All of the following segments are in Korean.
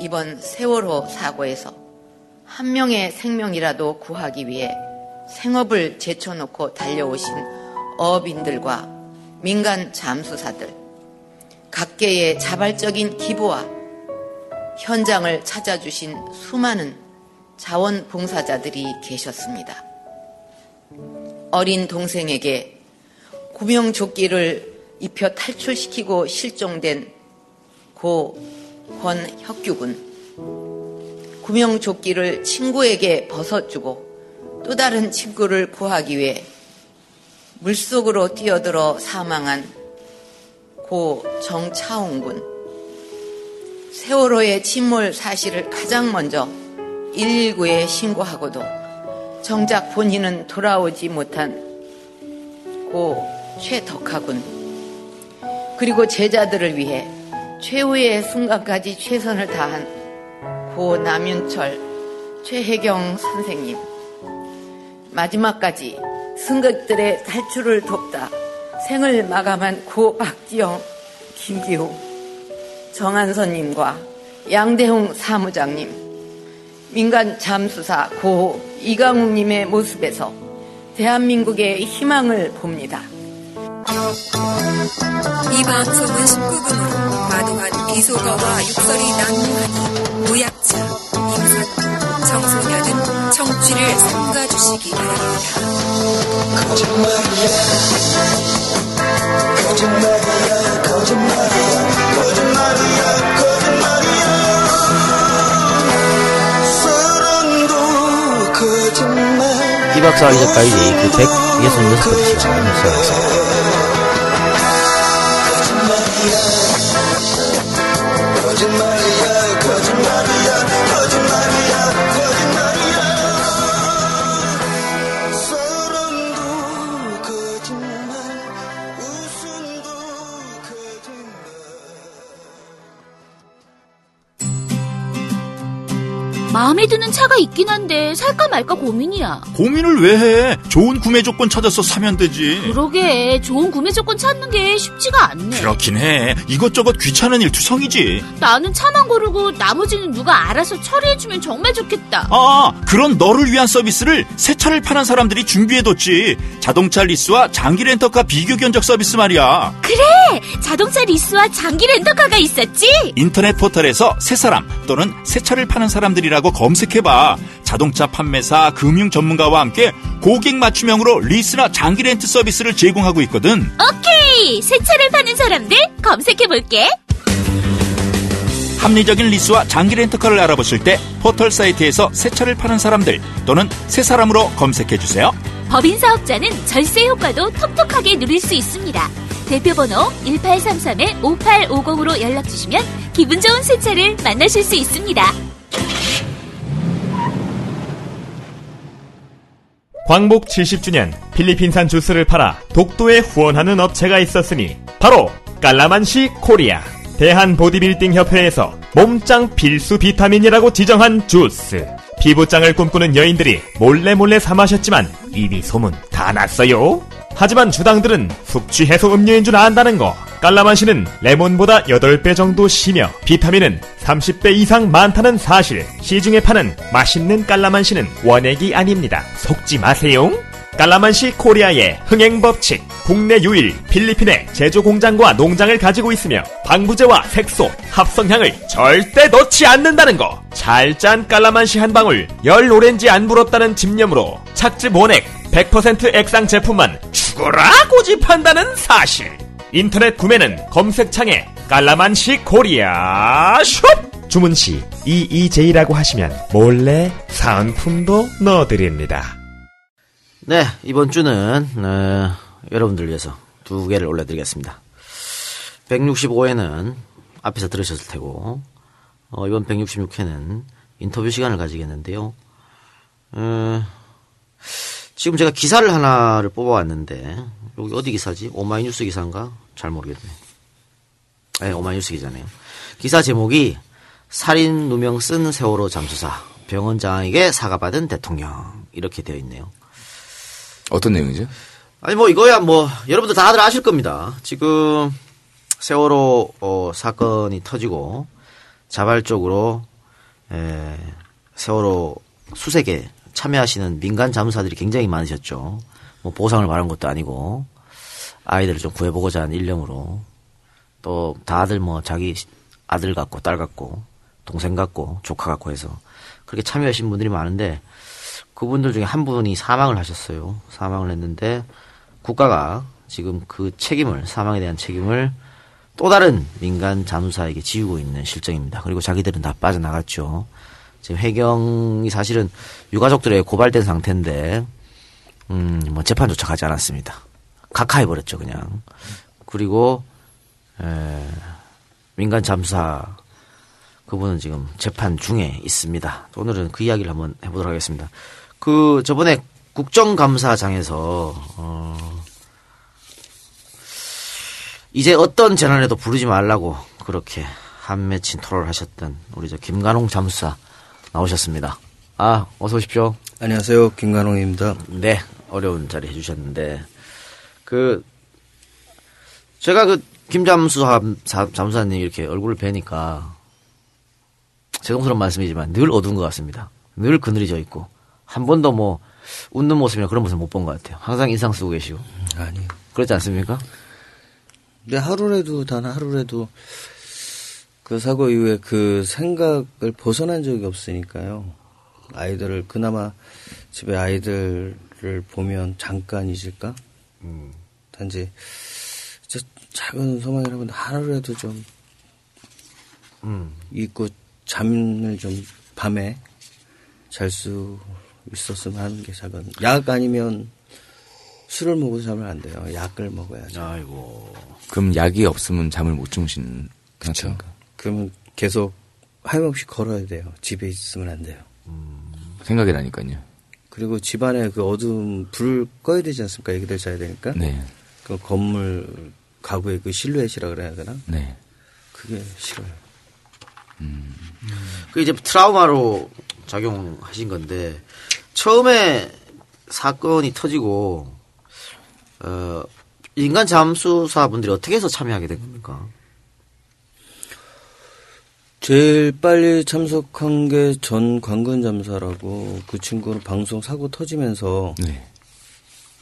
이번 세월호 사고에서 한 명의 생명이라도 구하기 위해 생업을 제쳐놓고 달려오신 어업인들과 민간 잠수사들, 각계의 자발적인 기부와 현장을 찾아주신 수많은 자원봉사자들이 계셨습니다. 어린 동생에게 구명조끼를 입혀 탈출시키고 실종된 고 권혁규군. 구명조끼를 친구에게 벗어주고 또 다른 친구를 구하기 위해 물속으로 뛰어들어 사망한 고 정차홍군. 세월호의 침몰 사실을 가장 먼저 119에 신고하고도 정작 본인은 돌아오지 못한 고 최덕하군 그리고 제자들을 위해 최후의 순간까지 최선을 다한 고 남윤철, 최혜경 선생님. 마지막까지 승객들의 탈출을 돕다 생을 마감한 고 박지영, 김기호, 정한선님과 양대홍 사무장님, 민간 잠수사 고 이강욱님의 모습에서 대한민국의 희망을 봅니다. 이 방송은 19금으로 과도한 비속어와 육설이 난무하니 모약자, 임산부, 청소년은 청취를 삼가주시기 바랍니다. 거짓말 이 박사 하기 전까지 그 166번째 시간을 수행했습니다. 거 살까 말까 고민이야. 고민을 왜 해? 좋은 구매 조건 찾아서 사면 되지. 그러게 좋은 구매 조건 찾는 게 쉽지가 않네. 그렇긴 해. 이것저것 귀찮은 일 투성이지. 나는 차만 고르고 나머지는 누가 알아서 처리해주면 정말 좋겠다. 아, 그런 너를 위한 서비스를 새 차를 파는 사람들이 준비해뒀지. 자동차 리스와 장기 렌터카 비교 견적 서비스 말이야. 그래 자동차 리스와 장기 렌터카가 있었지. 인터넷 포털에서 새 사람 또는 새 차를 파는 사람들이라고 검색해봐. 자동차 판매사, 금융 전문가와 함께 고객 맞춤형으로 리스나 장기 렌트 서비스를 제공하고 있거든. 오케이 새 차를 파는 사람들 검색해볼게. 합리적인 리스와 장기 렌터카를 알아보실 때 포털 사이트에서 새 차를 파는 사람들 또는 새 사람으로 검색해주세요. 법인 사업자는 절세 효과도 톡톡하게 누릴 수 있습니다. 대표번호 1833-5850으로 연락주시면 기분 좋은 새 차를 만나실 수 있습니다. 광복 70주년 필리핀산 주스를 팔아 독도에 후원하는 업체가 있었으니 바로 깔라만시 코리아 대한 보디빌딩 협회에서 몸짱 필수 비타민이라고 지정한 주스. 피부짱을 꿈꾸는 여인들이 몰래 몰래 사 마셨지만 이미 소문 다 났어요 하지만 주당들은 숙취 해소 음료인 줄 안다는 거 깔라만시는 레몬보다 8배 정도 시며 비타민은 30배 이상 많다는 사실 시중에 파는 맛있는 깔라만시는 원액이 아닙니다. 속지 마세요. 깔라만시 코리아의 흥행 법칙. 국내 유일 필리핀의 제조 공장과 농장을 가지고 있으며 방부제와 색소, 합성향을 절대 넣지 않는다는 거. 잘 짠 깔라만시 한 방울 열 오렌지 안 부럽다는 집념으로 착즙 원액 100% 액상 제품만 죽어라 고집한다는 사실. 인터넷 구매는 검색창에 깔라만시 코리아 숍 주문 시 EEJ라고 하시면 몰래 사은품도 넣어드립니다. 네, 이번 주는 어, 여러분들 위해서 두 개를 올려드리겠습니다. 165회는 앞에서 들으셨을 테고 어, 이번 166회는 인터뷰 시간을 가지겠는데요. 어, 지금 제가 기사를 하나를 뽑아왔는데 여기 어디 기사지? 오마이뉴스 기사인가? 잘 모르겠네. 네, 오마이뉴스 기자네요. 기사 제목이 살인 누명 쓴 세월호 잠수사 병원장에게 사과받은 대통령 이렇게 되어 있네요. 어떤 내용이죠? 아니 뭐 이거야 뭐 여러분들 다들 아실 겁니다. 지금 세월호 어, 사건이 터지고 자발적으로 에, 세월호 수색에 참여하시는 민간 자문사들이 굉장히 많으셨죠. 뭐 보상을 바란 것도 아니고 아이들을 좀 구해보고자 하는 일념으로 또 다들 뭐 자기 아들 같고 딸 같고 동생 같고 조카 같고 해서 그렇게 참여하신 분들이 많은데 그분들 중에 한 분이 사망을 하셨어요. 사망을 했는데 국가가 지금 그 책임을 사망에 대한 책임을 또 다른 민간 자문사에게 지우고 있는 실정입니다. 그리고 자기들은 다 빠져나갔죠. 지금 해경이 사실은 유가족들에 고발된 상태인데 음, 뭐 재판조차 가지 않았습니다. 각하해 버렸죠, 그냥. 그리고 에, 민간 잠사 그분은 지금 재판 중에 있습니다. 오늘은 그 이야기를 한번 해보도록 하겠습니다. 그 저번에 국정감사장에서 어, 이제 어떤 재난에도 부르지 말라고 그렇게 한 맺힌 토론을 하셨던 우리 저 김관홍 잠수사 나오셨습니다. 아 어서 오십시오. 안녕하세요. 김관홍입니다. 네, 어려운 자리 해주셨는데, 그, 제가 그, 김잠수사, 사- 잠수사님 이렇게 얼굴을 뵈니까, 죄송스러운 말씀이지만 늘 어두운 것 같습니다. 늘 그늘이 져 있고, 한 번도 뭐, 웃는 모습이나 그런 모습 못 본 것 같아요. 항상 인상 쓰고 계시고. 아니요. 그렇지 않습니까? 근데 하루라도 단 하루라도 그 사고 이후에 그 생각을 벗어난 적이 없으니까요. 아이들을 그나마 집에 아이들을 보면 잠깐 잊을까? 단지 저 작은 소망이라면 하루라도 좀 잊고 잠을 좀 밤에 잘 수 있었으면 하는 게 작은 약 아니면 술을 먹어도 잠을 안 돼요. 약을 먹어야죠. 아이고. 그럼 약이 없으면 잠을 못 주무시는 그렇죠. 그러면 계속 하염없이 걸어야 돼요. 집에 있으면 안 돼요. 생각이 나니까요. 그리고 집안에 그 어두운 불을 꺼야 되지 않습니까? 애기들 자야 되니까. 네. 그 건물 가구의 그 실루엣이라 그래야 되나? 네. 그게 싫어요. 그 이제 트라우마로 작용하신 건데 처음에 사건이 터지고 어 인간 잠수사분들이 어떻게 해서 참여하게 된 겁니까? 제일 빨리 참석한 게 전 관근 잠사라고 그 친구는 방송 사고 터지면서 네.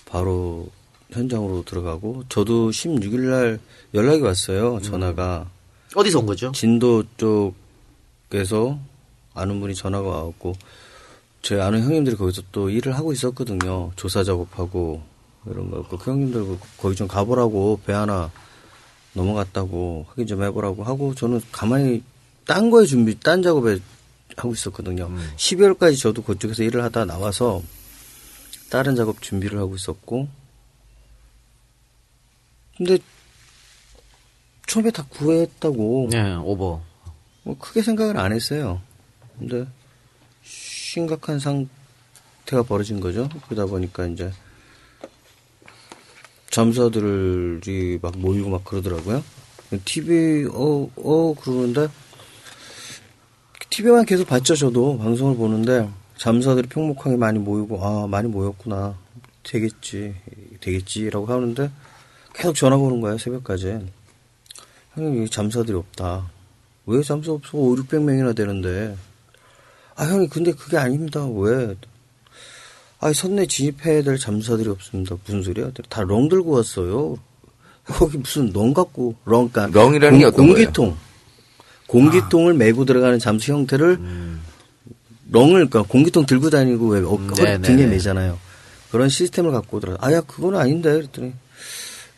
바로 현장으로 들어가고 저도 16일 날 연락이 왔어요. 전화가 어디서 온 거죠? 진도 쪽에서 아는 분이 전화가 왔고 제 아는 형님들이 거기서 또 일을 하고 있었거든요. 조사 작업하고 이런 거. 그 형님들 그 거기 좀 가보라고 배 하나 넘어갔다고 확인 좀 해보라고 하고 저는 가만히 딴 거에 준비, 딴 작업에 하고 있었거든요. 12월까지 저도 그쪽에서 일을 하다 나와서 다른 작업 준비를 하고 있었고 근데 처음에 다 구했다고 네, 오버. 뭐 크게 생각을 안 했어요. 근데 심각한 상태가 벌어진 거죠. 그러다 보니까 이제 잠수사들이 막 모이고 막 그러더라고요. TV 어 어 그러는데 TV만 계속 봤죠 저도. 방송을 보는데 잠수사들이 평목하게 많이 모이고 아 많이 모였구나. 되겠지 되겠지라고 하는데 계속 전화가 오는 거예요 새벽까지. 형님 여기 잠수사들이 없다. 왜 잠수 없어? 5, 600명이나 되는데. 아 형님 근데 그게 아닙니다. 왜? 아, 선내 진입해야 될 잠수사들이 없습니다. 무슨 소리야? 다 렁 들고 왔어요. 거기 무슨 렁 갖고 렁, 그러니까 렁이라는 게 어떤 공기통. 공기통을 메고 들어가는 잠수 형태를 렁을 그러니까 공기통 들고 다니고 왜 어, 허리 네, 등에. 매잖아요. 그런 시스템을 갖고 오더라. 아야 그건 아닌데 그랬더니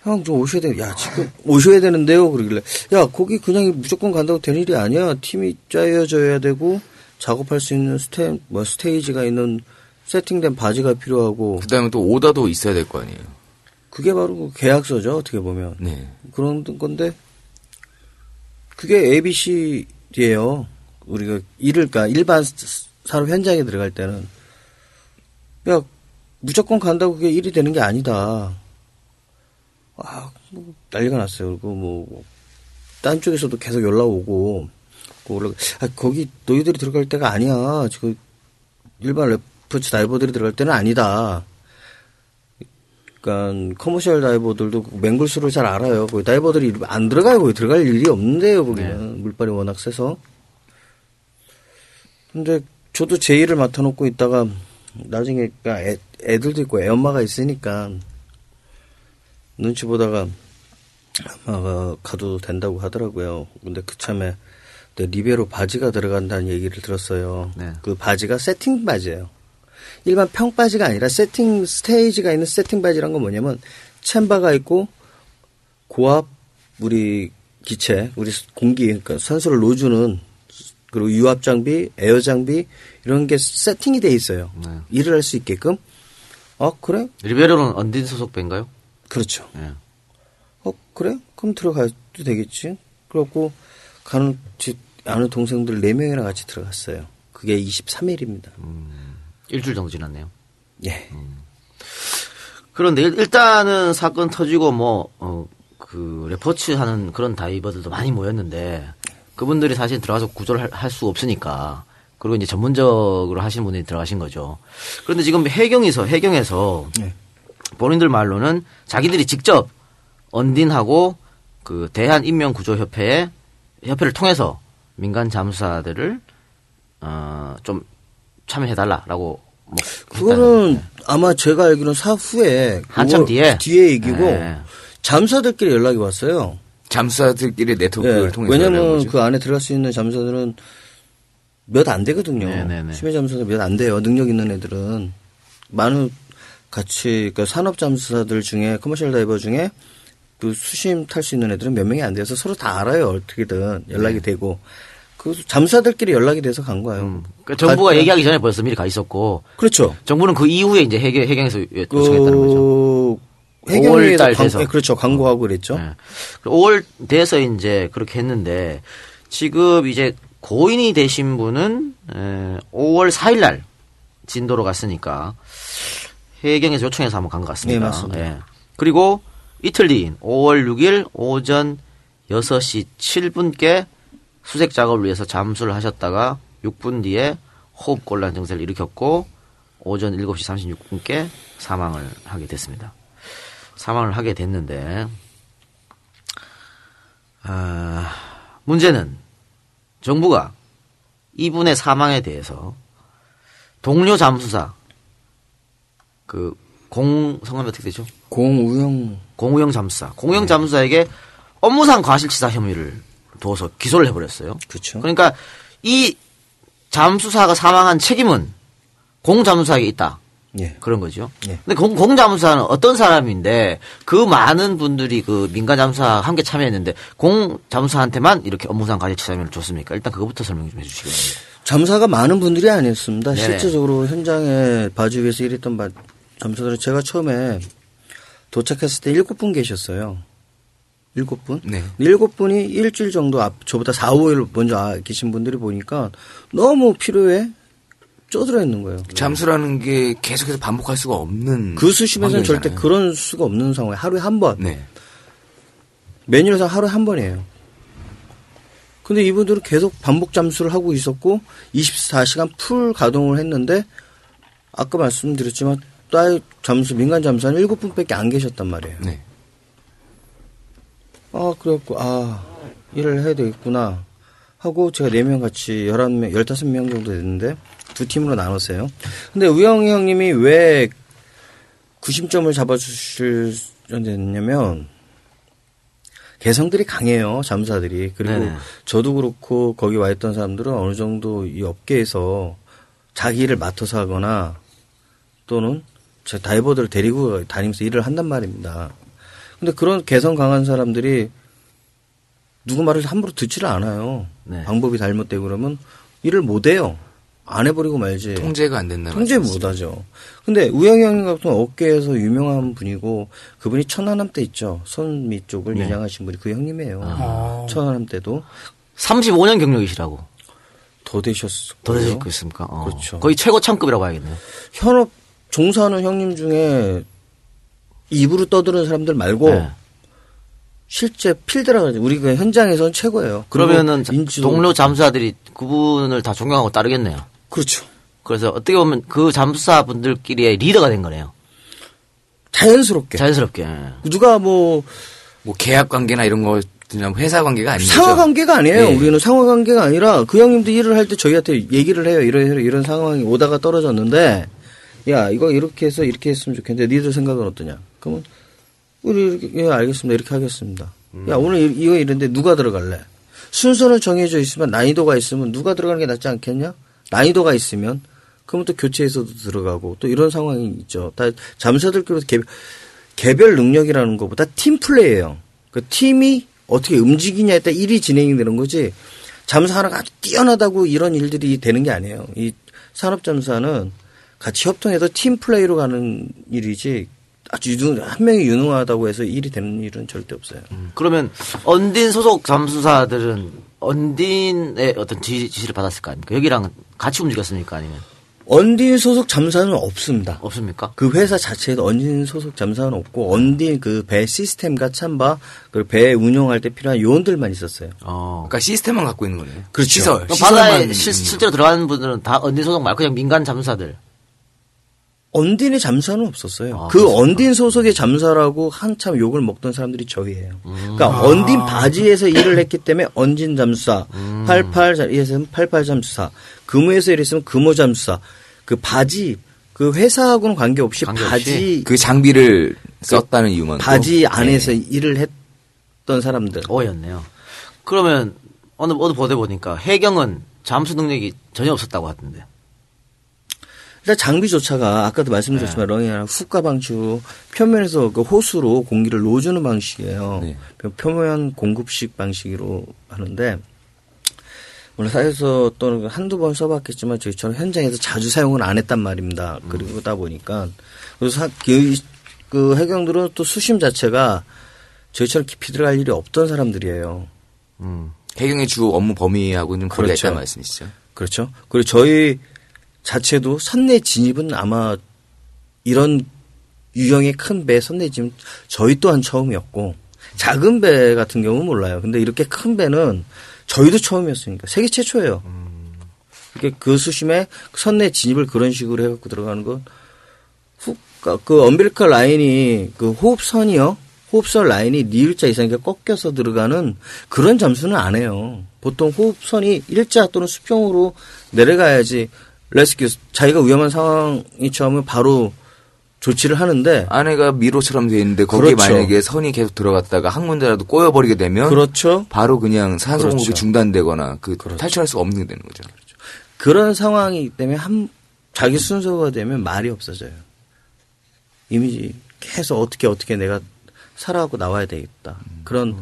형 좀 오셔야 돼. 야 지금 오셔야 되는데요. 그러길래 야 거기 그냥 무조건 간다고 되는 일이 아니야. 팀이 짜여져야 되고 작업할 수 있는 스테 뭐 스테이지가 있는 세팅된 바지가 필요하고 그다음에 또 오다도 있어야 될 거 아니에요. 그게 바로 그 계약서죠. 어떻게 보면 네. 그런 건데 그게 ABC예요. 우리가 일을 까 일반 산업 현장에 들어갈 때는 야 무조건 간다고 그게 일이 되는 게 아니다. 아, 뭐 난리가 났어요. 그리고 뭐, 딴 쪽에서도 계속 연락 오고, 그 올라, 아, 거기 너희들이 들어갈 데가 아니야. 지금 일반 레프트 다이버들이 들어갈 데는 아니다. 그러니까 commercial 다이버들도 그 맹골수를 잘 알아요. 거기 다이버들이 안 들어가요. 거기 들어갈 일이 없는데요. 거기는 물발이 워낙 세서. 근데 저도 제 일을 맡아놓고 있다가 나중에 그러니까 애, 애들도 있고 애 엄마가 있으니까 눈치 보다가 아마가 가도 된다고 하더라고요. 근데 그참에 내 리베로 바지가 들어간다는 얘기를 들었어요. 네. 그 바지가 세팅 바지예요. 일반 평 바지가 아니라 세팅 스테이지가 있는 세팅 바지란 건 뭐냐면 chamber가 있고 고압 우리 기체 우리 공기 그러니까 산소를 놓주는 그리고 유압 장비, 에어 장비 이런 게 세팅이 돼 있어요. 네. 일을 할 수 있게끔. 어 그래? 리베로는 언딘 소속 배인가요? 그렇죠. 예. 어 그래? 그럼 들어가도 되겠지. 그래갖고 가는 지 아는 동생들 네 명이랑 같이 들어갔어요. 그게 23일입니다. 일주일 정도 지났네요. 예. 그런데 일- 일단은 사건 터지고 뭐, 어, 그, 레포츠 하는 그런 다이버들도 많이 모였는데, 그분들이 사실 들어가서 구조를 할 수 없으니까, 그리고 이제 전문적으로 하신 분이 들어가신 거죠. 그런데 지금 해경에서, 해경에서, 네. 본인들 말로는 자기들이 직접 언딘하고 그 대한인명구조협회에, 협회를 통해서 민간 잠수사들을, 어, 좀 참여해달라라고 뭐 그거는 아마 제가 알기로는 사후에 한참 뒤에? 뒤에 얘기고 네. 잠수사들끼리 연락이 왔어요. 잠수사들끼리 네트워크를 예, 통해서 왜냐면 오죠. 그 안에 들어갈 수 있는 잠수사들은 몇 안 되거든요. 네네네. 심해 잠수사 몇 안 돼요. 능력 있는 애들은 많은 같이 그러니까 산업 잠수사들 중에 커머셜 다이버 중에 그 수심 탈 수 있는 애들은 몇 명이 안 돼서 서로 다 알아요. 어떻게든 연락이 네. 되고 그 잠수사들끼리 연락이 돼서 간 거예요. 그러니까 정부가 가- 얘기하기 전에 벌써 미리 가 있었고 그렇죠. 정부는 그 이후에 이제 해경, 해경에서 요청했다는 거죠. 그 해경위에서 5월달 광- 돼서. 예, 그렇죠. 광고하고 그랬죠. 네. 5월 돼서 이제 그렇게 했는데 지금 이제 고인이 되신 분은 에, 5월 4일 날 진도로 갔으니까 해경에서 요청해서 한번 간 것 같습니다. 네, 맞습니다. 예. 그리고 이틀 뒤인 5월 6일 오전 6시 7분께 수색 작업을 위해서 잠수를 하셨다가 6분 뒤에 호흡 곤란 증세를 일으켰고 오전 7시 36분께 사망을 하게 됐습니다. 사망을 하게 됐는데 아, 문제는 정부가 이분의 사망에 대해서 동료 잠수사 그 공 성함이 어떻게 되죠? 공우영 공우영 잠수사. 공우영 잠수사에게 업무상 과실치사 혐의를 둬서 기소를 해버렸어요. 그렇죠. 그러니까 이 잠수사가 사망한 책임은 공 잠수사에게 있다. 예. 그런 거죠. 예. 근데 공, 공 잠수사는 어떤 사람인데 그 많은 분들이 그 민간 잠수사 함께 참여했는데 공 잠수사한테만 이렇게 업무상 과실치사 혐의를 줬습니까? 일단 그것부터 설명 좀 해주시기 바랍니다. 잠사가 많은 분들이 아니었습니다. 네네. 실제적으로 현장에 바지 위에서 일했던 바, 잠수들은 제가 처음에 도착했을 때 일곱 분 계셨어요. 일곱 분? 네. 일곱 분이 일주일 정도 앞, 저보다 4, 5일 먼저 아- 계신 분들이 보니까 너무 필요해 쪼들어 있는 거예요. 잠수라는 게 계속해서 반복할 수가 없는 그 수심에서는 절대. 그런 수가 없는 상황에 하루에 한 번. 네. 매뉴얼상 하루에 한 번이에요. 근데 이분들은 계속 반복 잠수를 하고 있었고 24시간 풀 가동을 했는데 아까 말씀드렸지만 따 잠수 민간 잠수는 7분밖에 안 계셨단 말이에요. 네. 아 그래갖고 아 일을 해야 되겠구나 하고 제가 4명 같이 11명 15명 정도 됐는데 두 팀으로 나눴어요. 근데 우영이 형님이 왜 구심점을 잡아주셨냐면 개성들이 강해요 잠수사들이 그리고 네네. 저도 그렇고 거기 와 있던 사람들은 어느 정도 이 업계에서 자기 일을 맡아서 하거나 또는 제 다이버들을 데리고 다니면서 일을 한단 말입니다. 근데 그런 개성 강한 사람들이 누구 말을 함부로 듣지를 않아요. 네. 방법이 잘못되고 그러면 일을 못 해요. 안 해버리고 말지. 통제가 안 된다. 통제 못 하죠. 근데 우영이 형님 같은 업계에서 유명한 분이고 그분이 천안함 때 있죠. 선미 쪽을 네. 일양하신 분이 그 형님이에요. 천안함 때도 35년 경력이시라고. 더 되셨을 더 있습니까? 어. 그렇죠. 거의 최고 참급이라고 봐야겠네요. 현업 종사하는 형님 중에 입으로 떠드는 사람들 말고 네. 실제 필드라고 하죠. 우리 그 현장에서는 최고예요. 그러면은 자- 인지도- 동료 잠수사들이 그분을 다 존경하고 따르겠네요. 그렇죠. 그래서 어떻게 보면 그 잠수사 분들끼리의 리더가 된 거네요. 자연스럽게. 자연스럽게. 누가 뭐 뭐 계약 관계나 이런 거 그냥 회사 관계가 아니죠. 상하 관계가 아니에요. 예. 우리는 상하 관계가 아니라 그 형님도 일을 할 때 저희한테 얘기를 해요. 이런, 이런 상황이 오다가 떨어졌는데 야 이거 이렇게 해서 이렇게 했으면 좋겠는데 니들 생각은 어떠냐? 그러면 우리 이렇게 예 알겠습니다. 이렇게 하겠습니다. 야 오늘 이- 이거 이런데 누가 들어갈래? 순서는 정해져 있으면 난이도가 있으면 누가 들어가는 게 낫지 않겠냐? 난이도가 있으면 그러면 또 교체해서도 들어가고 또 이런 상황이 있죠. 다 잠수사들끼리 개, 개별 능력이라는 것보다 팀 플레이예요. 그 팀이 어떻게 움직이냐에 따라 일이 진행이 되는 거지. 잠수 하나가 아주 뛰어나다고 이런 일들이 되는 게 아니에요. 이 산업 잠수사는 같이 협동해서 팀 플레이로 가는 일이지 아주 유능, 한 명이 유능하다고 해서 일이 되는 일은 절대 없어요. 그러면 언딘 소속 잠수사들은 언딘의 어떤 지- 지시를 받았을 거 아닙니까? 여기랑 같이 움직였습니까? 아니면 언딘 소속 잠수사는 없습니다. 없습니까? 그 회사 자체에도 언딘 소속 잠수사는 없고 언딘 그 배 시스템과 chamber 그배 운영할 때 필요한 요원들만 있었어요. 어. 그러니까 시스템만 갖고 있는 거네요. 그렇죠. 시설. 바다에 시설만 실, 실제로 들어가는 분들은 다 언딘 소속 말고 그냥 민간 잠수사들. 언딘의 잠수사는 없었어요. 아, 그 그렇습니까? 언딘 소속의 잠수사라고 한참 욕을 먹던 사람들이 저희예요. 음. 그러니까 아. 언딘 바지에서 일을 했기 때문에 언진 잠수사, 음. 88에서는 88 잠수사, 금호에서 일했으면 금호 잠수사. 그 바지 그 회사하고는 관계없이 관계없이? 바지 그 장비를 썼다는 이유만. 바지 안에서 네. 일을 했던 사람들. 오였네요. 그러면 어느 어느 보도에 보니까 해경은 잠수 능력이 전혀 없었다고 하던데. 일단 장비조차가 아까도 말씀드렸지만 네. 렁이나 후가 방출 표면에서 그 호수로 공기를 놓아주는 방식이에요. 네. 표면 공급식 방식으로 하는데 물론 사에서 또는 한두 번 써봤겠지만 저희처럼 현장에서 자주 사용은 안 했단 말입니다. 음. 그러다 보니까 그래서 사- 그, 그 해경들은 또 수심 자체가 저희처럼 깊이 들어갈 일이 없던 사람들이에요. 음. 해경의 주 업무 범위하고는 거리가 그렇죠. 있다는 말씀이시죠. 그렇죠. 그리고 저희 자체도 선내 진입은 아마 이런 유형의 큰 배 선내 진입 저희 또한 처음이었고 작은 배 같은 경우는 몰라요. 근데 이렇게 큰 배는 저희도 처음이었으니까 세계 최초예요. 이렇게 그 수심에 선내 진입을 그런 식으로 해갖고 들어가는 건 후, 그 엄빌리컬 라인이 그 호흡선이요. 호흡선 라인이 니을자 이상이니까 꺾여서 들어가는 그런 잠수는 안 해요. 보통 호흡선이 일자 또는 수평으로 내려가야지 레스큐 자기가 위험한 상황이 처음에 바로 조치를 하는데 안에가 미로처럼 돼 있는데 거기에 그렇죠. 만약에 선이 계속 들어갔다가 한 군데라도 꼬여버리게 되면 그렇죠. 바로 그냥 산소 그렇죠. 공급이 중단되거나 그 탈출할 수가 없는 게 되는 거죠. 그런 상황이기 때문에 한 자기 순서가 되면 말이 없어져요. 이미지 계속 어떻게 어떻게 내가 살아가고 나와야 되겠다. 그런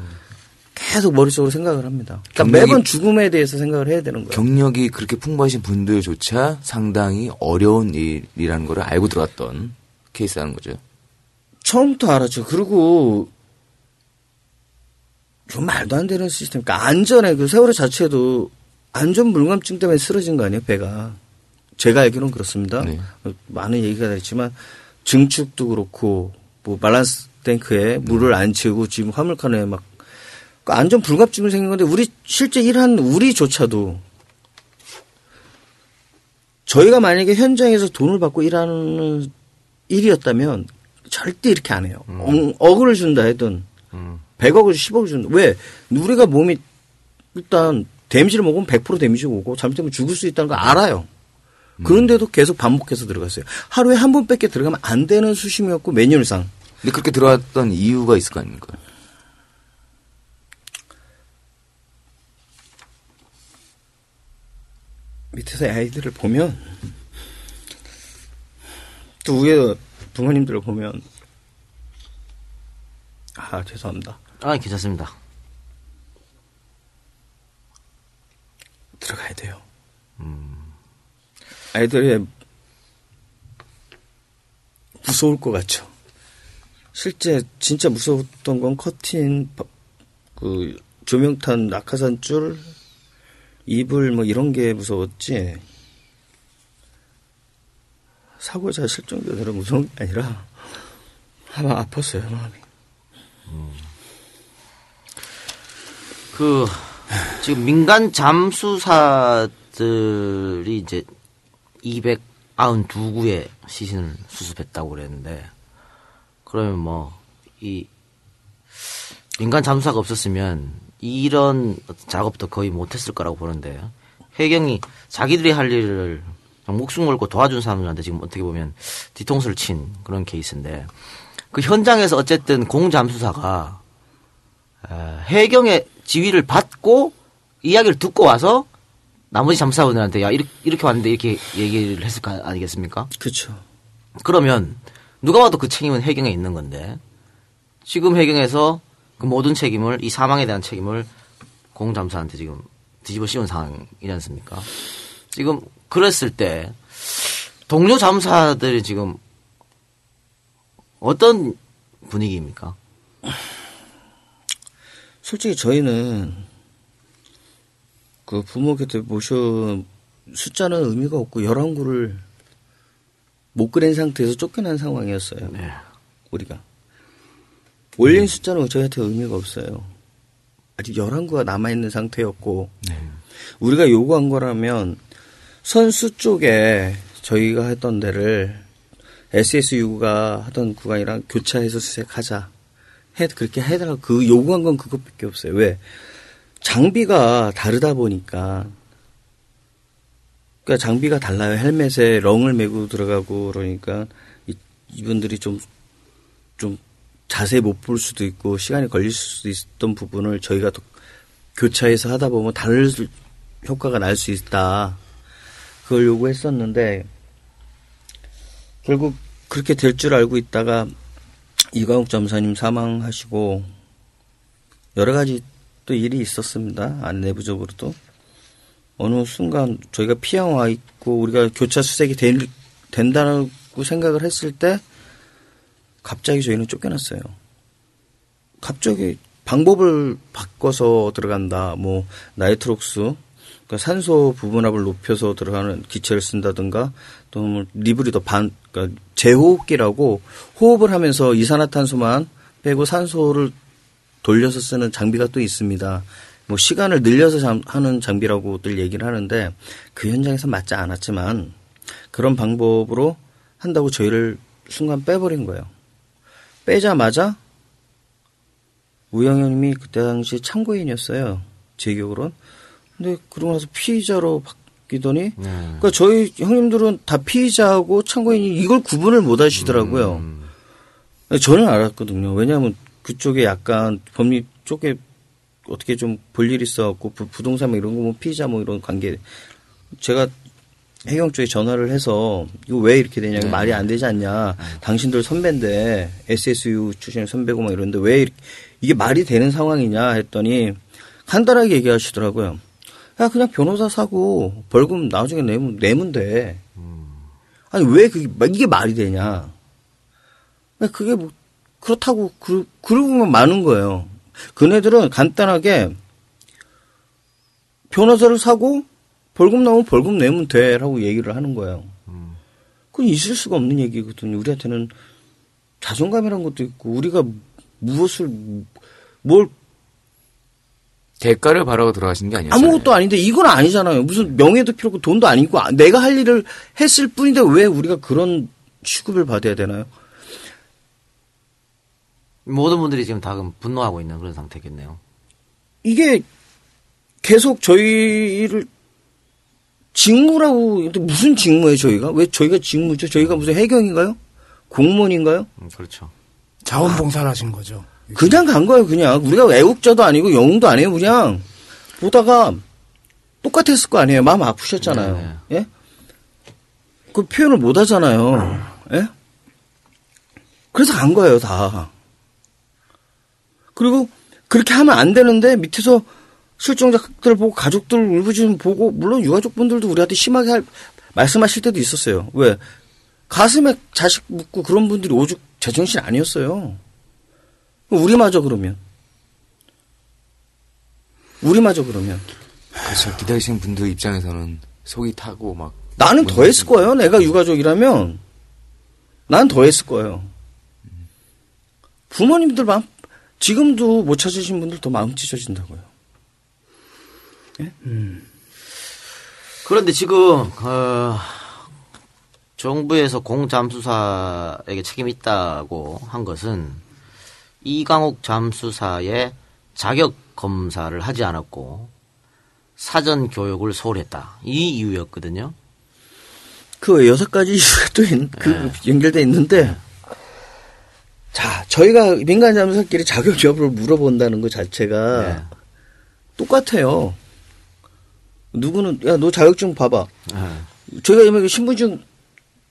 계속 머릿속으로 생각을 합니다. 그러니까 매번 죽음에 대해서 생각을 해야 되는 거예요. 경력이 그렇게 풍부하신 분들조차 상당히 어려운 일이라는 걸 알고 들어갔던 케이스라는 거죠. 처음부터 알았죠. 그리고 좀 말도 안 되는 시스템. 그러니까 안전에 그 세월호 자체도 안전 불감증 때문에 쓰러진 거 아니에요, 배가. 제가 알기로는 그렇습니다. 네. 어, 많은 얘기가 됐지만 증축도 그렇고 뭐 밸런스 탱크에 물을 안 채우고 지금 화물칸에 막 그 안전 불감증이 생긴 건데 우리 실제 일한 우리조차도 저희가 만약에 현장에서 돈을 받고 일하는 일이었다면 절대 이렇게 안 해요. 어, 억을 준다 해든 100억을 10억을 준다. 왜? 우리가 몸이 일단 데미지를 먹으면 100% 데미지 오고 잘못되면 죽을 수 있다는 거 알아요. 그런데도 계속 반복해서 들어갔어요. 하루에 한 번밖에 들어가면 안 되는 수심이었고 매뉴얼상. 근데 그렇게 들어갔던 이유가 있을 거 아닙니까? 밑에서 아이들을 보면 또 위에 부모님들을 보면 아 죄송합니다. 아, 괜찮습니다. 들어가야 돼요. 아이들이 무서울 것 같죠. 실제 진짜 무서웠던 건 커튼, 바- 그 조명탄, 낙하산 줄, 이불 뭐 이런 게 무서웠지. 사고자 실종자들은 무서운 게 아니라 아마 아팠어요 마음이. 그 지금 민간 잠수사들이 이제 292구의 시신을 수습했다고 그랬는데 그러면 뭐 이 민간 잠수사가 없었으면 이런 작업도 거의 못했을 거라고 보는데 해경이 자기들이 할 일을 목숨 걸고 도와준 사람들한테 지금 어떻게 보면 뒤통수를 친 그런 케이스인데 그 현장에서 어쨌든 공 잠수사가 에, 해경의 지휘를 받고 이야기를 듣고 와서 나머지 잠수사분들한테 야 이렇게, 이렇게 왔는데 이렇게 얘기를 했을 거 아니겠습니까? 그렇죠. 그러면 누가 봐도 그 책임은 해경에 있는 건데 지금 해경에서 그 모든 책임을 이 사망에 대한 책임을 공잠수한테 지금 뒤집어 씌운 상황이지 않습니까? 지금 그랬을 때 동료 잠수사들이 지금 어떤 분위기입니까? 솔직히 저희는 그 부모 곁에 모셔 숫자는 의미가 없고 11구를 못 그린 상태에서 쫓겨난 상황이었어요. 네. 우리가. 올린 숫자는 저희한테 의미가 없어요. 아직 11구가 남아있는 상태였고, 우리가 요구한 거라면 선수 쪽에 저희가 했던 데를 SSU가 하던 구간이랑 교차해서 수색하자. 해, 그렇게 해달라고 그 요구한 건 그것밖에 없어요. 왜? 장비가 다르다 보니까 그러니까 장비가 달라요. 헬멧에 렁을 메고 들어가고 그러니까 이, 이분들이 좀 좀 자세히 못 볼 수도 있고 시간이 걸릴 수도 있었던 부분을 저희가 또 교차해서 하다 보면 다를 수- 효과가 날 수 있다. 그걸 요구했었는데 결국 그렇게 될 줄 알고 있다가 이광욱 점사님 사망하시고 여러 가지 또 일이 있었습니다. 안 내부적으로도 어느 순간 저희가 피양 와 있고 우리가 교차 수색이 된, 된다고 생각을 했을 때 갑자기 저희는 쫓겨났어요. 갑자기 방법을 바꿔서 들어간다. 뭐 nitrox 그러니까 산소 부분압을 높여서 들어가는 기체를 쓴다든가 또는 rebreather 반, 그러니까 재호흡기라고 호흡을 하면서 이산화탄소만 빼고 산소를 돌려서 쓰는 장비가 또 있습니다. 뭐 시간을 늘려서 잠- 하는 장비라고들 얘기를 하는데 그 현장에서 맞지 않았지만 그런 방법으로 한다고 저희를 순간 빼버린 거예요. 빼자마자 우영현님이 그때 당시 참고인이었어요. 제 기억으로는. 근데 그러고 나서 피의자로 바뀌더니 그러니까 저희 형님들은 다 피의자하고 참고인이 이걸 구분을 못 하시더라고요. 저는 알았거든요. 왜냐하면 그쪽에 약간 법리 쪽에 어떻게 좀 볼 일이 있어갖고 부- 부동산 뭐 이런 거 뭐 피의자 뭐 이런 관계 제가 해경 쪽에 전화를 해서 이거 왜 이렇게 되냐 이거 말이 안 되지 않냐 당신들 선배인데 SSU 출신의 선배고 막 이러는데 왜 이렇게- 이게 말이 되는 상황이냐 했더니 간단하게 얘기하시더라고요. 야 그냥 변호사 사고 벌금 나중에 내면 내면 돼. 아니 왜 그게 이게 말이 되냐? 그게 뭐 그렇다고 그 그러고 보면 많은 거예요. 그네들은 간단하게 변호사를 사고 벌금 나오면 벌금 내면 돼라고 얘기를 하는 거예요. 그건 있을 수가 없는 얘기거든요. 우리한테는 자존감이란 것도 있고 우리가 무엇을 뭘 대가를 바라고 들어가신 게 아니었어요. 아무것도 아닌데 이건 아니잖아요. 무슨 명예도 필요 없고 돈도 아니고 아, 내가 할 일을 했을 뿐인데 왜 우리가 그런 취급을 받아야 되나요? 모든 분들이 지금 다 분노하고 있는 그런 상태겠네요. 이게 계속 저희를 직무라고 무슨 직무예요 저희가? 왜 저희가 직무죠? 저희가 무슨 해경인가요? 공무원인가요? 음, 그렇죠. 자원봉사를 하신 거죠. 그냥 간 거예요 그냥. 우리가 애국자도 아니고 영웅도 아니에요 그냥. 보다가 똑같았을 거 아니에요. 마음 아프셨잖아요. 예? 그 표현을 못 하잖아요. 예? 그래서 간 거예요 다. 그리고 그렇게 하면 안 되는데 밑에서 실종자들 보고 가족들 울부짖음 보고 물론 유가족분들도 우리한테 심하게 할, 말씀하실 때도 있었어요. 왜 가슴에 자식 묻고 그런 분들이 오죽 제정신 아니었어요. 우리마저 그러면 우리마저 그러면 그렇죠. 기다리시는 분들 입장에서는 속이 타고 막 나는 더 했을 거예요. 내가 유가족이라면 난 더 했을 거예요. 부모님들 마음 지금도 못 찾으신 분들 더 마음 찢어진다고요. 그런데 지금 어, 정부에서 공 잠수사에게 책임이 있다고 한 것은 이강욱 잠수사의 자격 검사를 하지 않았고 사전 교육을 소홀 했다. 이 이유였거든요. 그 여섯 가지 이유가 또 있, 그 네. 연결돼 있는데 자 저희가 민간 잠수사끼리 자격 여부를 물어본다는 것 자체가 네. 똑같아요. 누구는 야 너 자격증 봐봐. 예, 저희가 이미 신분증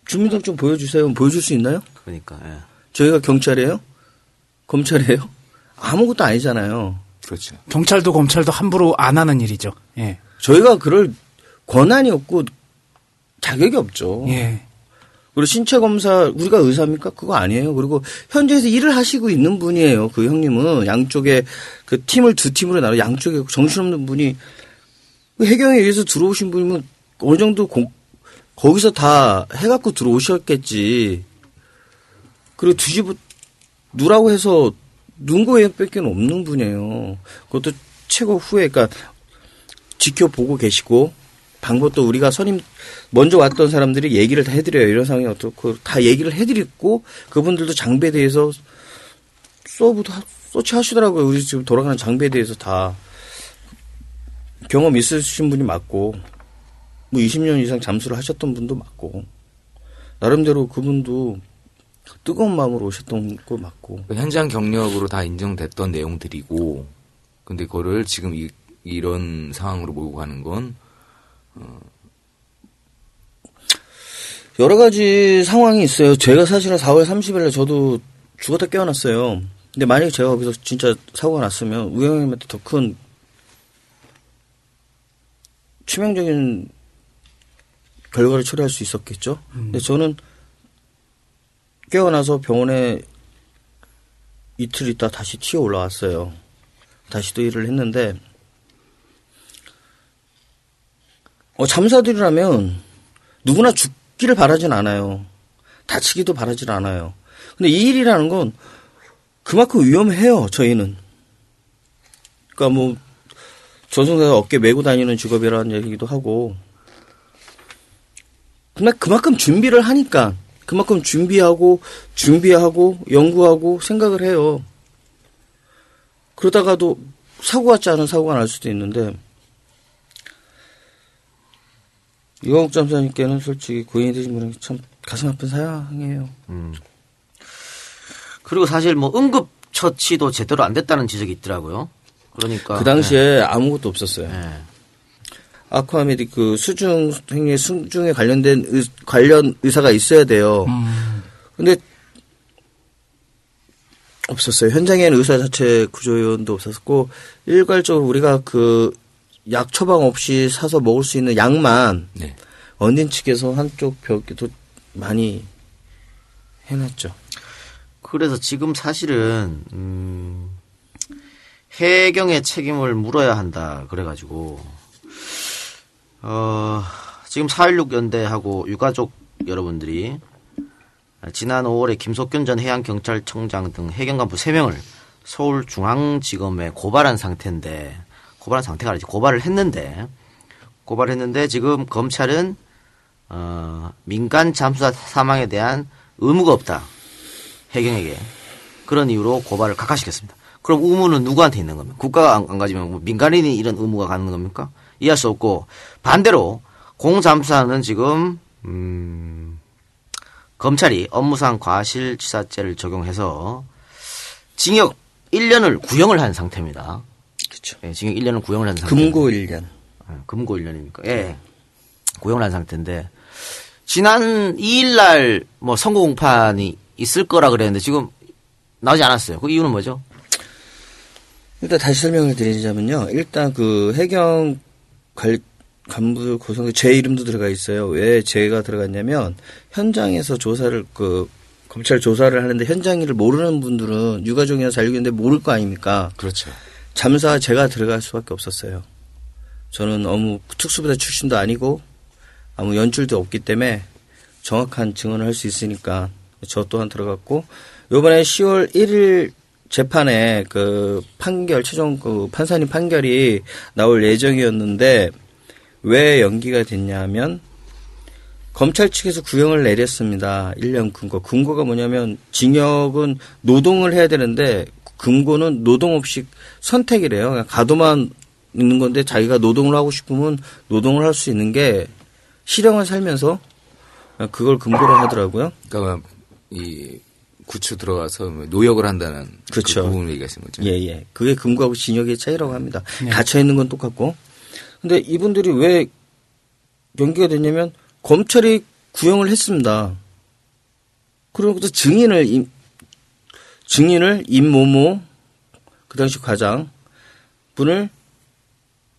주민등록증 보여주세요. 보여줄 수 있나요? 그러니까 예. 저희가 경찰이에요? 검찰이에요? 아무것도 아니잖아요. 그렇죠. 경찰도 검찰도 함부로 안 하는 일이죠. 예. 저희가 그럴 권한이 없고 자격이 없죠. 예. 그리고 신체 검사 우리가 의사입니까? 그거 아니에요. 그리고 현지에서 일을 하시고 있는 분이에요. 그 형님은 양쪽에 그 팀을 두 팀으로 나눠 양쪽에 정신없는 분이 그 해경에 의해서 들어오신 분이면 어느 정도 공- 거기서 다 해갖고 들어오셨겠지. 그리고 뒤집어 누라고 해서 눈 거에밖에 없는 분이에요. 그것도 최고 후에 그러니까 지켜보고 계시고 방법도 우리가 선임 먼저 왔던 사람들이 얘기를 다 해드려요. 이런 상황이 어떻고 다 얘기를 해드렸고 그분들도 장비에 대해서 서브도 하- 서치하시더라고요. 우리 지금 돌아가는 장비에 대해서 다 경험 있으신 분이 맞고 뭐 20년 이상 잠수를 하셨던 분도 맞고 나름대로 그분도 뜨거운 마음으로 오셨던 거 맞고 그 현장 경력으로 다 인정됐던 내용들이고, 근데 그거를 지금 이, 이런 상황으로 몰고 가는 건 여러 가지 상황이 있어요. 제가 사실은 4월 30일에 저도 죽었다 깨어났어요. 근데 만약에 제가 거기서 진짜 사고가 났으면 우영님한테 더 큰 치명적인 결과를 초래할 수 있었겠죠. 근데 저는 깨어나서 병원에 이틀 있다 다시 튀어 올라왔어요. 다시 또 일을 했는데 어, 잠사들이라면 누구나 죽기를 바라진 않아요. 다치기도 바라진 않아요. 근데 이 일이라는 건 그만큼 위험해요, 저희는. 그러니까 뭐, 전승사가 어깨 메고 다니는 직업이라는 얘기기도 하고. 근데 그만큼 준비를 하니까, 그만큼 준비하고, 준비하고, 연구하고, 생각을 해요. 그러다가도 사고 같지 않은 사고가 날 수도 있는데, 이광욱 잠사님께는 솔직히 고인이 되신 분에게 참 가슴 아픈 사양이에요. 그리고 사실 뭐 응급 처치도 제대로 안 됐다는 지적이 있더라고요. 그러니까 그 당시에 아무것도 없었어요. 예. 예. 아쿠아메디 그 수중 행위 수중에 관련된 의, 관련 의사가 있어야 돼요. 근데 없었어요. 현장에는 의사 자체 구조요원도 없었고 일괄적으로 우리가 그 약 처방 없이 사서 먹을 수 있는 약만 네. 언닌 측에서 한쪽 벽에도 많이 해놨죠. 그래서 지금 사실은 음, 해경의 책임을 물어야 한다 그래가지고 어, 지금 4.16 연대하고 유가족 여러분들이 지난 5월에 김석균 전 해양경찰청장 등 해경 간부 3명을 서울중앙지검에 고발한 상태인데 고발한 상태가 아니지 고발을 했는데 고발을 했는데 지금 검찰은 어, 민간 잠수사 사망에 대한 의무가 없다. 해경에게. 그런 이유로 고발을 각하시켰습니다. 그럼 의무는 누구한테 있는 겁니까? 국가가 안, 안 가지면 뭐 민간인이 이런 의무가 가는 겁니까? 이해할 수 없고 반대로 공잠수사는 지금 음, 검찰이 업무상 과실치사죄를 적용해서 징역 1년을 구형을 한 상태입니다. 그렇죠. 예, 징역 1년을 구형을 한 상태. 금고 1년. 아, 금고 1년입니까? 예. 구형을 한 상태인데, 지난 2일 날 뭐 선거 공판이 있을 거라 그랬는데 지금 나오지 않았어요. 그 이유는 뭐죠? 일단 다시 설명을 드리자면요. 일단 그 해경 관, 간부 구성에 제 이름도 들어가 있어요. 왜 제가 들어갔냐면 현장에서 조사를 그 검찰 조사를 하는데 현장 일을 모르는 분들은 유가족이나 자유인데 모를 거 아닙니까? 그렇죠. 잠사 제가 들어갈 수밖에 없었어요. 저는 어무 특수부대 출신도 아니고 아무 연줄도 없기 때문에 정확한 증언을 할 수 있으니까 저 또한 들어갔고 요번에 10월 1일 재판에 그 판결 최종 그 판사님 판결이 나올 예정이었는데 왜 연기가 됐냐면 검찰 측에서 구형을 내렸습니다. 1년 근거. 근거가 뭐냐면 징역은 노동을 해야 되는데 근거는 노동 없이 선택이래요. 가도만 있는 건데 자기가 노동을 하고 싶으면 노동을 할 수 있는 게 실형을 살면서 그걸 근거로 하더라고요. 그러니까 이 구추 들어가서 노역을 한다는 그렇죠. 그 부분을 얘기하시는 거죠. 예, 예. 그게 근거하고 징역의 차이라고 합니다. 네. 갇혀 있는 건 똑같고. 근데 이분들이 왜 연기가 됐냐면 검찰이 구형을 했습니다. 그러고서 증인을 임, 증인을 임모모 그 당시 과장 분을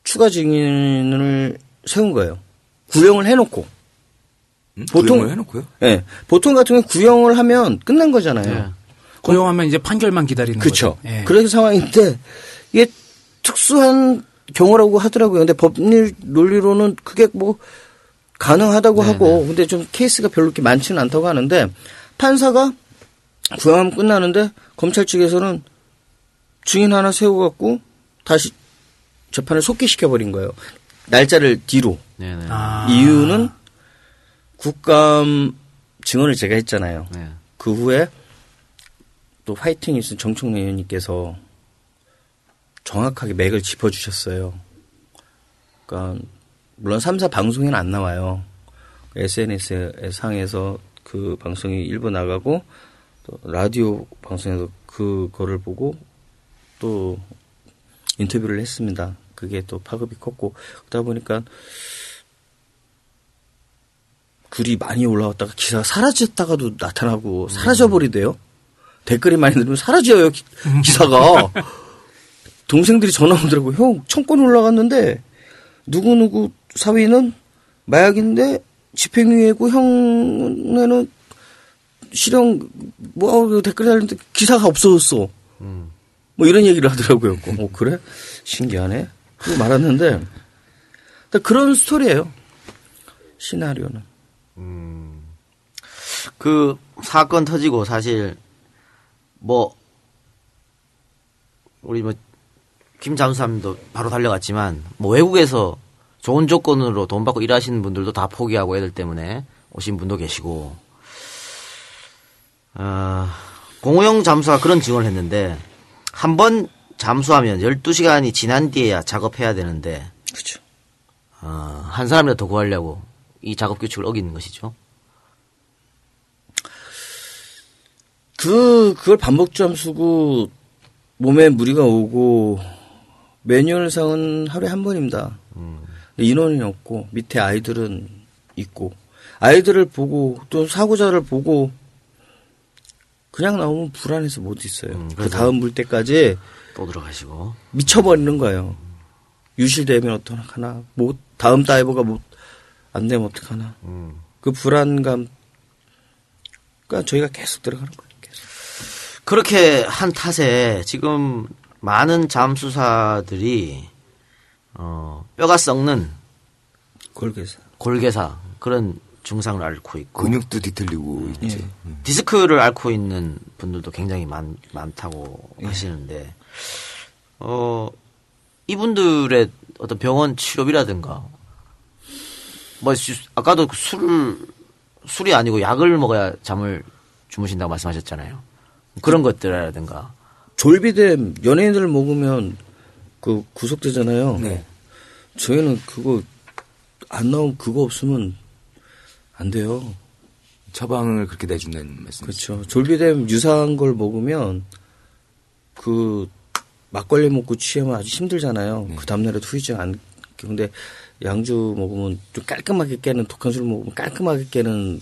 추가 증인을 세운 거예요. 구형을 해놓고. 음? 보통- 해놓고요. 예. 보통 같은 경우 구형을 하면 끝난 거잖아요. 고용하면 이제 판결만 기다리는 그렇죠. 거죠. 예. 그런 상황인데 이게 특수한 경우라고 하더라고요. 근데 법률 논리로는 그게 뭐 가능하다고 하고 근데 좀 케이스가 별로 그렇게 많지는 않다고 하는데 판사가 구형하면 끝나는데 검찰 측에서는 증인 하나 세워갖고 다시 재판을 속기시켜 버린 거예요. 날짜를 뒤로. 네네. 아. 이유는 국감 증언을 제가 했잖아요. 네. 그 후에 또 화이팅 뉴스 정청래 의원님께서 정확하게 맥을 짚어주셨어요. 그러니까 물론 3사 방송에는 안 나와요. SNS 상에서 그 방송이 일부 나가고 또 라디오 방송에서 그거를 보고 또 인터뷰를 했습니다. 그게 또 파급이 컸고 그러다 보니까 글이 많이 올라왔다가 기사가 사라졌다가도 나타나고 사라져버리대요. 댓글이 많이 늘면 사라져요 기, 기사가. 동생들이 전화 오더라고. 형 청권 올라갔는데 누구누구 사위는 마약인데 집행유예고 형네는 실형 뭐 댓글 달는데 기사가 없어졌어. 뭐 이런 얘기를 하더라고요. 어 그래? 신기하네. 그거 말았는데 그런 스토리예요. 시나리오는. 그 사건 터지고 사실 뭐 우리 뭐 김잠수함도 바로 달려갔지만 뭐 외국에서 좋은 조건으로 돈 받고 일하시는 분들도 다 포기하고 애들 때문에 오신 분도 계시고 어, 공호영 잠수가 그런 증언을 했는데 한 번 잠수하면 12시간이 지난 뒤에야 작업해야 되는데 그렇죠. 어, 한 사람이라도 더 구하려고 이 작업 규칙을 어기는 것이죠. 그 그걸 반복 잠수고 몸에 무리가 오고 매뉴얼상은 하루에 한 번입니다. 인원이 없고 밑에 아이들은 있고 아이들을 보고 또 사고자를 보고 그냥 나오면 불안해서 못 있어요. 그 그래서- 다음 물 때까지 또 들어가시고 미쳐버리는 거예요. 유실되면 어떡하나, 못, 다음 다이버가 못, 안 되면 어떡하나. 그 불안감, 그러니까 저희가 계속 들어가는 거예요. 계속. 그렇게 한 탓에 지금 많은 잠수사들이 어, 뼈가 썩는 골계사. 골개사 그런 증상을 앓고 있고 근육도 뒤틀리고 있지. 음. 디스크를 앓고 있는 분들도 굉장히 많, 많다고 하시는데 어 이분들의 어떤 병원 치료비라든가 뭐 수- 아까도 술 술이 아니고 약을 먹어야 잠을 주무신다고 말씀하셨잖아요. 그런 것들이라든가 졸비뎀 연예인들 먹으면 그 구속되잖아요. 네. 저희는 그거 안 나오면 그거 없으면 안 돼요. 처방을 그렇게 내준다는 말씀. 그렇죠. 졸비뎀 유사한 걸 먹으면 그 막걸리 먹고 취하면 아주 힘들잖아요. 그 다음날에 후유증 안. 근데 양주 먹으면 좀 깔끔하게 깨는 독한 술 먹으면 깔끔하게 깨는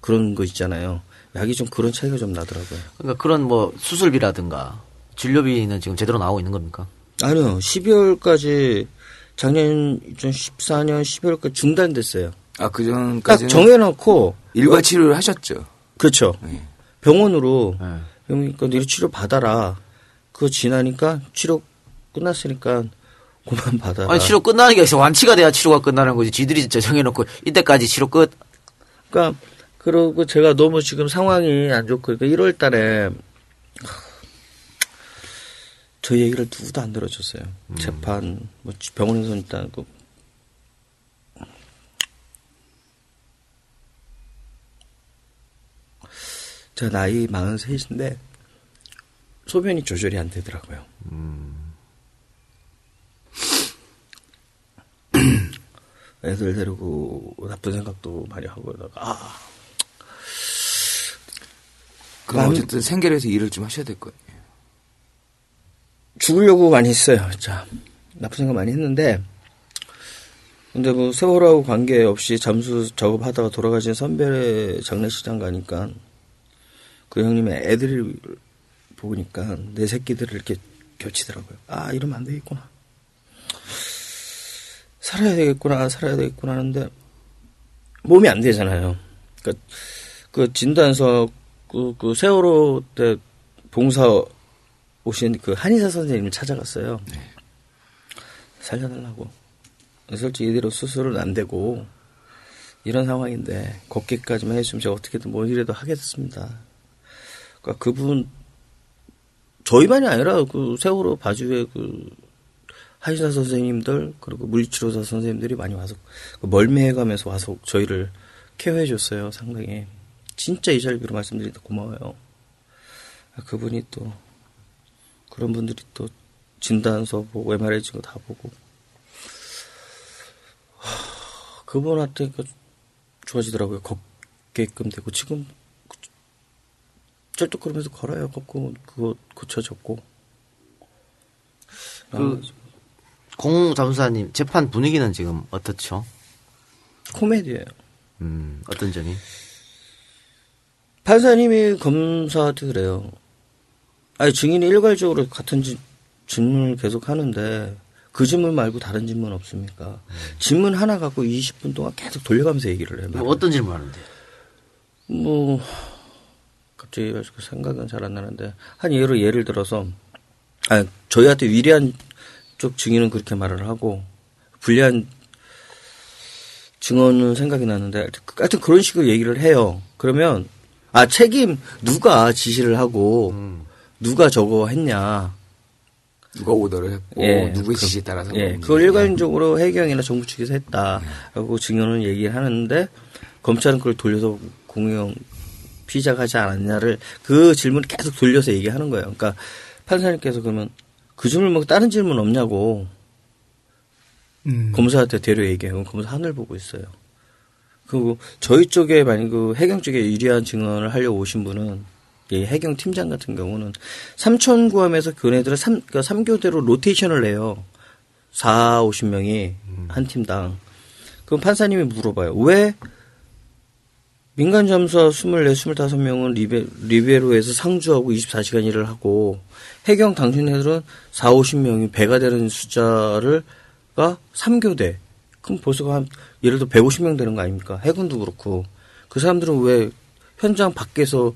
그런 거 있잖아요. 약이 좀 그런 차이가 좀 나더라고요. 그러니까 그런 뭐 수술비라든가 진료비는 지금 제대로 나오고 있는 겁니까? 아니요. 12월까지 작년 2014년 12월까지 중단됐어요. 아, 그딱 전까지는 정해놓고 일괄 치료를 하셨죠. 그렇죠. 네. 병원으로 네. 그러니까 너희 치료 받아라. 그거 지나니까 치료 끝났으니까 그만 받아. 아니, 치료 끝나는 게 아니라 완치가 돼야 치료가 끝나는 거지. 지들이 진짜 정해놓고 이때까지 치료 끝. 그러니까 그러고 제가 너무 지금 상황이 안 좋고 그러니까 1월 달에 저희 얘기를 누구도 안 들어줬어요. 음. 재판, 뭐 병원에서 일단 그 제가 나이 43인데 소변이 조절이 안 되더라고요. 음. 애들 데리고 나쁜 생각도 많이 하고 그러다가 아 그럼 남- 어쨌든 생계에서 일을 좀 하셔야 될 거예요. 죽으려고 많이 했어요. 진짜 나쁜 생각 많이 했는데 근데 뭐 세월하고 관계없이 잠수 작업하다가 돌아가신 선배 장례식장 가니까 그 형님의 애들을 보니까 내 새끼들을 이렇게 겹치더라고요. 아 이러면 안 되겠구나. 살아야 되겠구나, 살아야 되겠구나 하는데 몸이 안 되잖아요. 그러니까 그 진단서 그, 그 세월호 때 봉사 오신 그 한의사 선생님을 찾아갔어요. 살려달라고. 솔직히 이대로 수술은 안 되고 이런 상황인데 걷기까지만 해주면 제가 어떻게든 뭐이라도 하겠습니다. 그러니까 그분 저희만이 아니라 그 세월호 바주의 그 한의사 선생님들 그리고 물리치료사 선생님들이 많이 와서 그 멀미해가면서 와서 저희를 케어해 줬어요. 상당히 진짜 이 자리로 말씀드리다 고마워요. 아, 그분이 또 그런 분들이 또 진단서 보고 MRI 찍은 거다 보고 하, 그분한테 그 좋아지더라고요. 걷게끔 되고 지금 쩔뚝거리면서 걸어요. 걷고 그거 고쳐졌고 그, 공 잠수사님 재판 분위기는 지금 어떻죠? 코미디예요. 음, 어떤 점이? 판사님이 검사한테 그래요. 아니 증인이 일괄적으로 같은 지- 질문을 계속 하는데 그 질문 말고 다른 질문 없습니까? 질문 하나 갖고 20분 동안 계속 돌려가면서 얘기를 해요. 뭐 어떤 질문 하는데? 뭐 갑자기 그 생각은 잘 안 나는데 한 예로 예를 들어서 아 저희한테 위리한 쪽 증인은 그렇게 말을 하고 불리한 증언은 생각이 나는데 하여튼 그- 그런 식으로 얘기를 해요. 그러면 아 책임 누가 지시를 하고 누가 저거 했냐. 누가 오더를 했고 예, 누구의 그- 지시에 따라서 예, 그걸. 일괄적으로 해경이나 정부 측에서 했다라고 증언은 얘기를 하는데 검찰은 그걸 돌려서 공영 피의자가 하지 않았냐를 그 질문을 계속 돌려서 얘기하는 거예요. 그러니까 판사님께서 그러면 그 질문 말고 다른 질문 없냐고 음. 검사한테 데려 얘기해요. 검사 하늘 보고 있어요. 그리고 저희 쪽에 만약 그 해경 쪽에 유리한 증언을 하려고 오신 분은 이 해경 팀장 같은 경우는 삼천 구함에서 그네들은 삼, 그러니까 삼교대로 로테이션을 내요. 4, 50명이 한 팀당. 그럼 판사님이 물어봐요. 왜 민간 잠수사 24, 25명은 리베, 리베로에서 상주하고 24시간 일을 하고 해경 당신네들은 4, 50명이 배가 되는 숫자를 가 3교대. 그럼 벌써 한 예를 들어 150명 되는 거 아닙니까? 해군도 그렇고. 그 사람들은 왜 현장 밖에서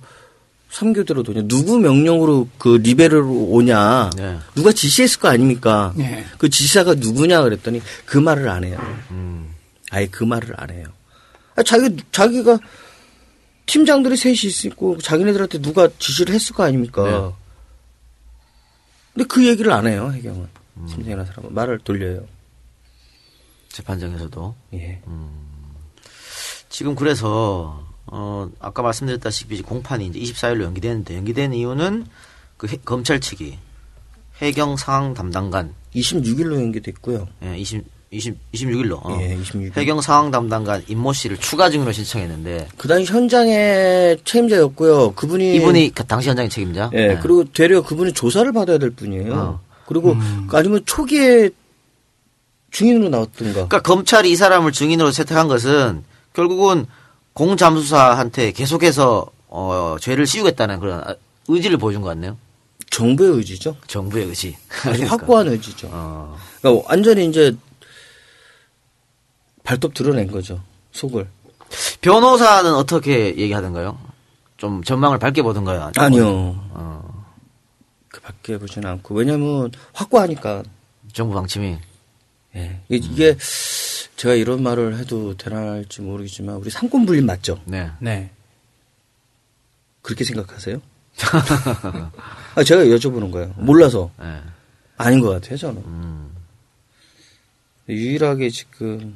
3교대로 도냐? 누구 명령으로 그 리베로로 오냐? 네. 누가 지시했을 거 아닙니까? 예. 그 지시사가 누구냐 그랬더니 그 말을 안 해요. 아예 그 말을 안 해요. 아, 자기 자기가 팀장들이 셋이 있고 자기네들한테 누가 지시를 했을 거 아닙니까? 네. 근데 그 얘기를 안 해요 해경은 팀장이라는 사람은 말을 돌려요. 재판장에서도. 예. 지금 그래서 어 아까 말씀드렸다시피 공판이 이제 24일로 연기되는데 연기된 이유는 그 해- 검찰 측이 해경 상황 담당관 26일로 연기됐고요. 예, 20 20 26일로 어. 예, 26일. 해경 상황 담당관 임모 씨를 추가 증인으로 신청했는데 그 당시 현장의 책임자였고요. 그분이 이분이 그 당시 현장의 책임자. 예, 예. 그리고 되려 그분이 조사를 받아야 될 분이에요. 어. 그리고 아니면 초기에 증인으로 나왔던가. 그러니까 검찰이 이 사람을 증인으로 채택한 것은 결국은 공 잠수사한테 계속해서 어 죄를 씌우겠다는 그런 의지를 보여준 것 같네요. 정부의 의지죠. 정부의 의지. 아주 확고한 의지죠. 어. 그러니까 완전히 이제 발톱 드러낸 거죠. 속을. 변호사는 어떻게 얘기하던가요? 좀 전망을 밝게 보던가요? 아니요. 어, 그 밖에 보지는 않고. 왜냐면 확고하니까. 정부 방침이. 예. 이- 이게 제가 이런 말을 해도 되나 할지 모르겠지만 우리 삼권 분립 맞죠? 네. 네. 그렇게 생각하세요? 아, 제가 여쭤보는 거예요. 몰라서. 네. 아닌 것 같아요, 저는. 음. 유일하게 지금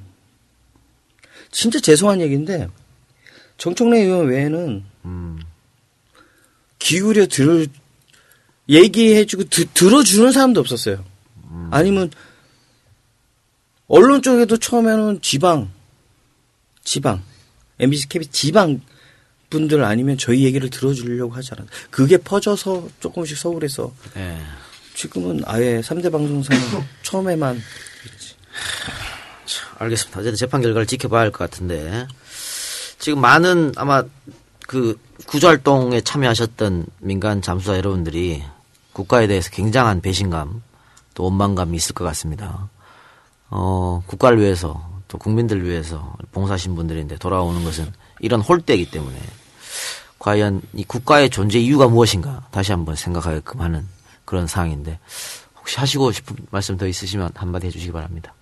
진짜 죄송한 얘기인데 정청래 의원 외에는 음. 기울여 들을 얘기해주고 드- 들어주는 사람도 없었어요. 아니면 언론 쪽에도 처음에는 지방, 지방, MBC, KBS 지방 분들 아니면 저희 얘기를 들어주려고 하지 않았어요. 그게 퍼져서 조금씩 서울에서 예. 지금은 아예 3대 방송사는 처음에만 알겠습니다. 어쨌든 재판 결과를 지켜봐야 할 것 같은데 지금 많은 아마 그 구조활동에 참여하셨던 민간 잠수사 여러분들이 국가에 대해서 굉장한 배신감 또 원망감이 있을 것 같습니다. 어, 국가를 위해서 또 국민들을 위해서 봉사하신 분들인데 돌아오는 것은 이런 홀대이기 때문에 과연 이 국가의 존재 이유가 무엇인가 다시 한번 생각하게끔 하는 그런 상황인데 혹시 하시고 싶은 말씀 더 있으시면 한마디 해주시기 바랍니다.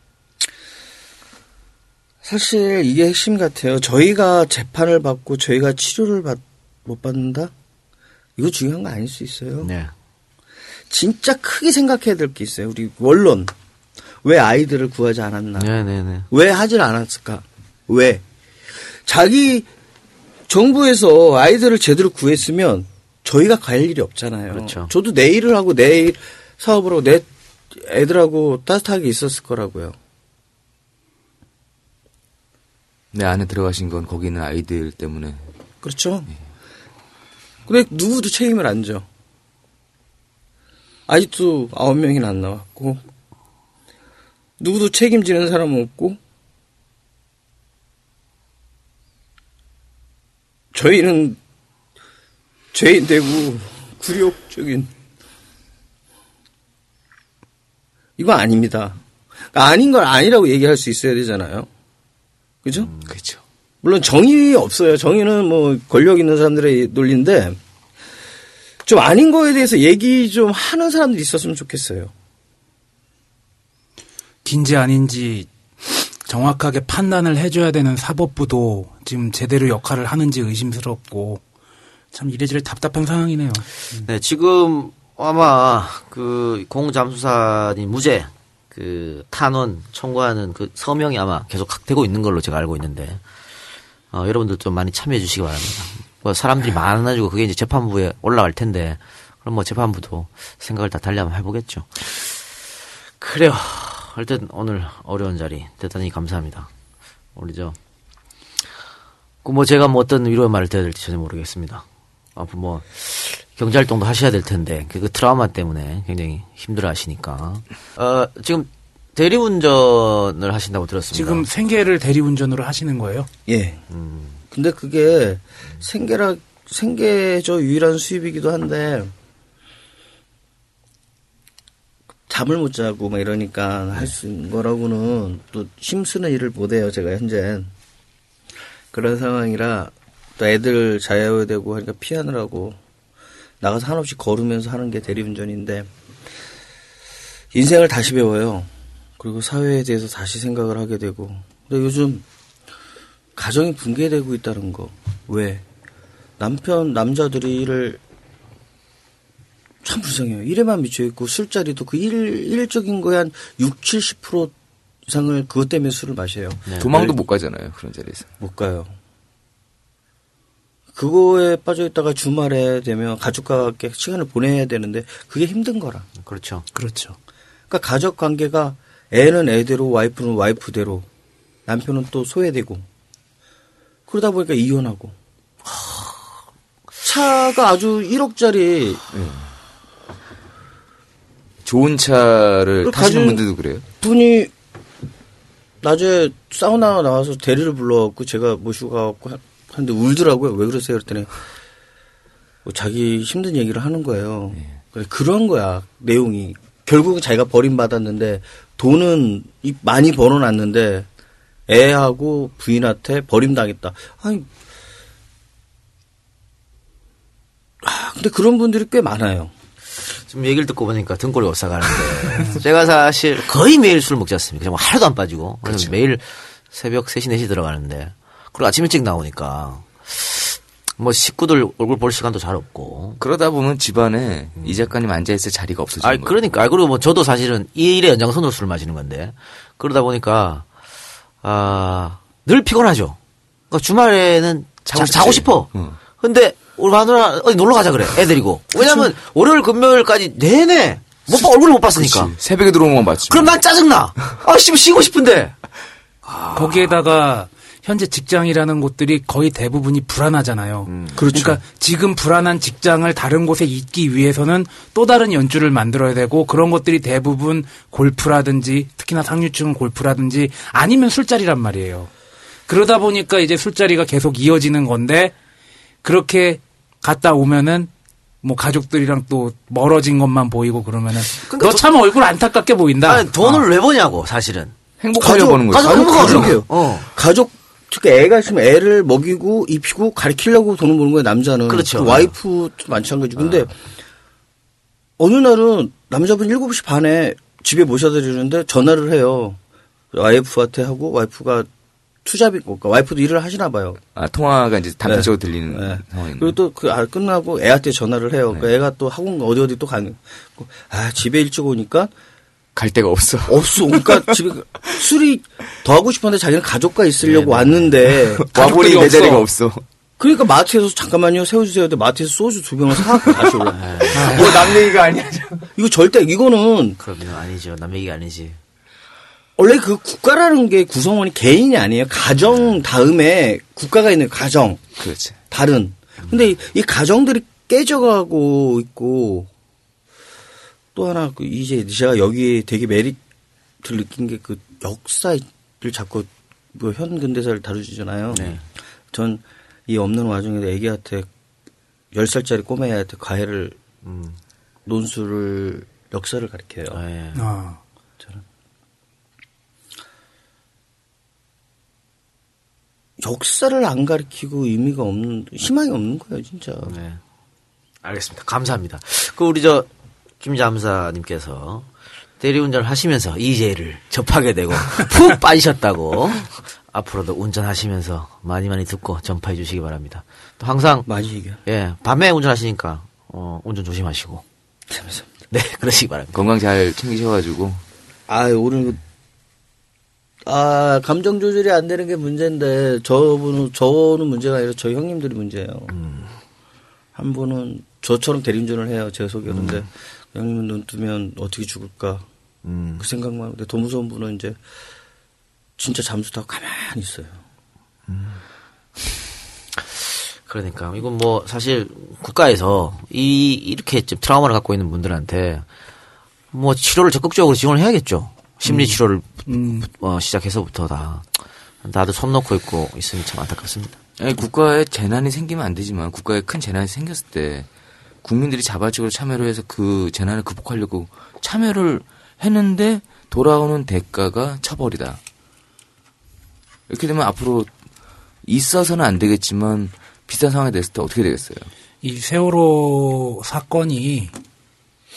사실 이게 핵심 같아요. 저희가 재판을 받고 저희가 치료를 받, 못 받는다? 이거 중요한 거 아닐 수 있어요. 네. 진짜 크게 생각해야 될 게 있어요. 우리 원론. 왜 아이들을 구하지 않았나? 네네네. 왜 하질 않았을까? 왜? 자기 정부에서 아이들을 제대로 구했으면 저희가 갈 일이 없잖아요. 그렇죠. 저도 내 일을 하고 내 일, 사업을 하고 내 애들하고 따뜻하게 있었을 거라고요. 내 안에 들어가신 건 거기 있는 아이들 때문에 그렇죠. 근데 누구도 책임을 안 져. 아직도 아홉 명이나 안 나왔고, 누구도 책임지는 사람은 없고, 저희는 죄인 되고 굴욕적인 이거 아닙니다. 그러니까 아닌 걸 아니라고 얘기할 수 있어야 되잖아요. 그죠? 그렇죠. 물론 정의 없어요. 정의는 뭐 권력 있는 사람들의 논리인데 좀 아닌 거에 대해서 얘기 좀 하는 사람들이 있었으면 좋겠어요. 긴지 아닌지 정확하게 판단을 해줘야 되는 사법부도 지금 제대로 역할을 하는지 의심스럽고 참 이래저래 답답한 상황이네요. 네, 지금 아마 그 공잠수사니 무죄 그 탄원 청구하는 그 서명이 아마 계속 되고 있는 걸로 제가 알고 있는데 어, 여러분들 좀 많이 참여해 주시기 바랍니다. 뭐 사람들이 많아지고 그게 이제 재판부에 올라갈 텐데 그럼 뭐 재판부도 생각을 다 달리 한번 해보겠죠. 그래요. 하여튼 오늘 어려운 자리 대단히 감사합니다. 우리 저, 그뭐 제가 뭐 어떤 위로의 말을 드려야 될지 전혀 모르겠습니다. 앞으로 뭐 경제활동도 하셔야 될 텐데 그 트라우마 때문에 굉장히 힘들어 하시니까. 어, 지금 대리운전을 하신다고 들었습니다. 지금 생계를 대리운전으로 하시는 거예요? 예. 근데 그게 생계라 생계저 유일한 수입이기도 한데 잠을 못 자고 막 이러니까 할수 있는 거라고는 또 힘쓰는 일을 못 해요 제가 현재 그런 상황이라 또 애들 자야 되고 하니까 피하느라고 나가서 한없이 걸으면서 하는 게 대리운전인데 인생을 다시 배워요. 그리고 사회에 대해서 다시 생각을 하게 되고. 근데 요즘 가정이 붕괴되고 있다는 거. 왜? 남편, 남자들이 일을 참 불쌍해요. 일에만 미쳐있고 술자리도 그 일, 일적인 거에 한 6, 70% 이상을 그것 때문에 술을 마셔요. 도망도 못 가잖아요 그런 자리에서. 못 가요. 그거에 빠져 있다가 주말에 되면 가족과 함께 시간을 보내야 되는데 그게 힘든 거라. 그렇죠. 그렇죠. 그러니까 가족 관계가 애는 애대로 와이프는 와이프대로 남편은 또 소외되고 그러다 보니까 이혼하고 차가 아주 1억짜리 좋은 차를 그 타시는 분들도 그래요. 분이 낮에 사우나 나와서 대리를 불러갖고 제가 모시고 가갖고 하- 하는데 울더라고요. 왜 그러세요? 그랬더니 뭐 자기 힘든 얘기를 하는 거예요. 그래, 그런 거야 내용이. 결국은 자기가 버림받았는데 돈은 이- 많이 벌어놨는데 애하고 부인한테 버림당했다. 아니, 아, 근데 그런 분들이 꽤 많아요. 지금 얘기를 듣고 보니까 등골이 오싹하는데 제가 사실 거의 매일 술 먹지 않습니까? 정말 하루도 안 빠지고 그래서 매일 새벽 3시 4시 들어가는데 그리고 아침 일찍 나오니까 뭐 식구들 얼굴 볼 시간도 잘 없고 그러다 보면 집안에 이 작가님 앉아 있을 자리가 없어지는 아 거예요. 그러니까 아 그리고 뭐 저도 사실은 이 일의 연장선으로 술을 마시는 건데 그러다 보니까 아 늘 피곤하죠. 그러니까 주말에는 자고, 자고 자고 싶지. 싶어. 응. 근데 우리 마누라 어디 놀러 가자 그래. 애 데리고. 왜냐면 월요일 금요일까지 내내 못 봐, 얼굴을 못 봤으니까. 그치. 새벽에 들어오는 건 맞지. 그럼 난 짜증나. 아, 씨, 쉬고 싶은데. 거기에다가 현재 직장이라는 곳들이 거의 대부분이 불안하잖아요. 그렇죠. 러니까 지금 불안한 직장을 다른 곳에 있기 위해서는 또 다른 연주를 만들어야 되고 그런 것들이 대부분 골프라든지 특히나 상류층은 골프라든지 아니면 술자리란 말이에요. 그러다 보니까 이제 술자리가 계속 이어지는 건데 그렇게 갔다 오면은 뭐 가족들이랑 또 멀어진 것만 보이고 그러면은 그러니까 너참 얼굴 안타깝게 보인다. 아니, 돈을 왜 버냐고, 사실은. 행복하려 보는 거지. 가족 행복하고 가족이에요. 어. 가족 특히 애가 있으면 애를 먹이고 입히고 가르치려고 돈을 버는 거예요 남자는. 그렇죠. 그 와이프도 마찬가지. 근데 어느 날은 남자분 7시 반에 집에 모셔다 드리는데 전화를 해요. 와이프한테 하고 와이프가 투잡이 그러니까 와이프도 일을 하시나 봐요. 아, 통화가 이제 단편적으로 들리는 네. 상황인데. 그리고 또그 아, 끝나고 애한테 전화를 해요. 그 애가 또 학원 어디 어디 또 가는. 아 집에 일찍 오니까 갈 데가 없어. 없어. 그러니까 집에 술이 더 하고 싶었는데 자기는 가족과 있으려고 왔는데 와보니 내. 자리가 없어. 그러니까 마트에서 잠깐만요 세워주세요. 근데 마트에서 소주 두 병을 사갖고 다시 올라. 뭐남 얘기가 아니야. 이거 절대 이거는 그러면 아니죠. 남 얘기가 아니지. 원래 그 국가라는 게 구성원이 개인이 아니에요. 가정 다음에 국가가 있는 가정 그렇지. 다른. 근데 이, 이 가정들이 깨져가고 있고 또 하나 그 이제 제가 여기에 되게 메리트를 느낀 게 그 역사를 자꾸 뭐 현 근대사를 다루잖아요. 네. 전이 없는 와중에도 애기한테 10살짜리 꼬매한테 과외를 음. 논술을 역사를 가르쳐요. 아, 예. 아. 역사를 안 가르치고 의미가 없는 희망이 없는 거예요, 진짜. 네. 알겠습니다. 감사합니다. 그 우리 저 김잠사님께서 대리운전을 하시면서 이재를 접하게 되고 푹 빠지셨다고 앞으로도 운전하시면서 많이 많이 듣고 전파해 주시기 바랍니다. 또 항상 많이 얘기해. 예 밤에 운전하시니까 어, 운전 조심하시고 감사합니다. 네 그러시기 바랍니다. 건강 잘 챙기셔가지고. 아, 오늘 그- 아, 감정 조절이 안 되는 게 문제인데 저분은 저는 문제가 아니라 저희 형님들이 문제예요. 한 분은 저처럼 대리운전을 해요. 제가 소개하는데 그 형님은 눈 뜨면 어떻게 죽을까 음. 그 생각만 하는데 더 무서운 분은 이제 진짜 잠수 타고 가만히 있어요. 그러니까 이건 뭐 사실 국가에서 이 이렇게 좀 트라우마를 갖고 있는 분들한테 뭐 치료를 적극적으로 지원을 해야겠죠. 심리 치료를 어, 시작해서부터 다 다들 손 놓고 있고 있으니 참 안타깝습니다. 아니, 국가에 재난이 생기면 안 되지만 국가에 큰 재난이 생겼을 때 국민들이 자발적으로 참여를 해서 그 재난을 극복하려고 참여를 했는데 돌아오는 대가가 처벌이다. 이렇게 되면 앞으로 있어서는 안 되겠지만 비슷한 상황이 됐을 때 어떻게 되겠어요? 이 세월호 사건이